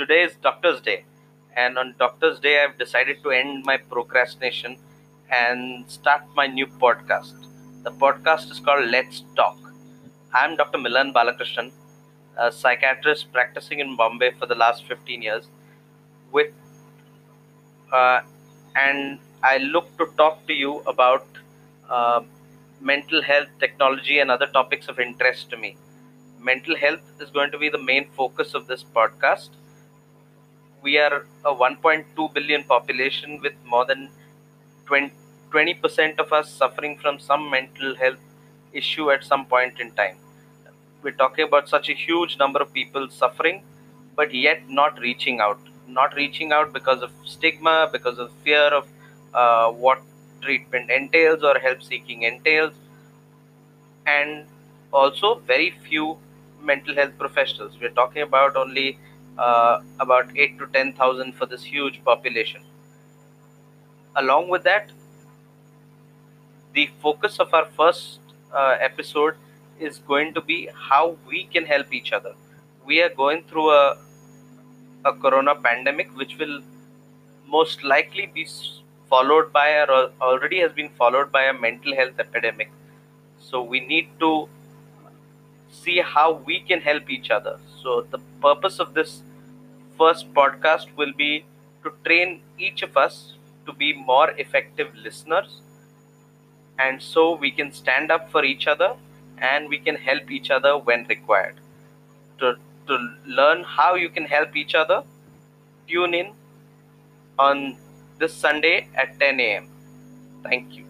today is Doctor's Day, and on Doctor's Day, I've decided to end my procrastination and start my new podcast. The podcast is called Let's Talk. I'm Dr. Milan Balakrishnan, a psychiatrist practicing in Bombay for the last 15 years, with uh, and I look to talk to you about uh, mental health, technology, and other topics of interest to me. Mental health is going to be the main focus of this podcast. We are a 1.2 billion population with more than 20, 20% of us suffering from some mental health issue at some point in time. We're talking about such a huge number of people suffering, but yet not reaching out. Not reaching out because of stigma, because of fear of uh, what treatment entails or help seeking entails, and also very few mental health professionals. We're talking about only uh, about 8 to 10,000 for this huge population. Along with that, the focus of our first uh, episode is going to be how we can help each other. We are going through a, a corona pandemic, which will most likely be followed by or already has been followed by a mental health epidemic. So we need to see how we can help each other. So the purpose of this first podcast will be to train each of us to be more effective listeners and so we can stand up for each other and we can help each other when required. To, to learn how you can help each other, tune in on this Sunday at 10 a.m. Thank you.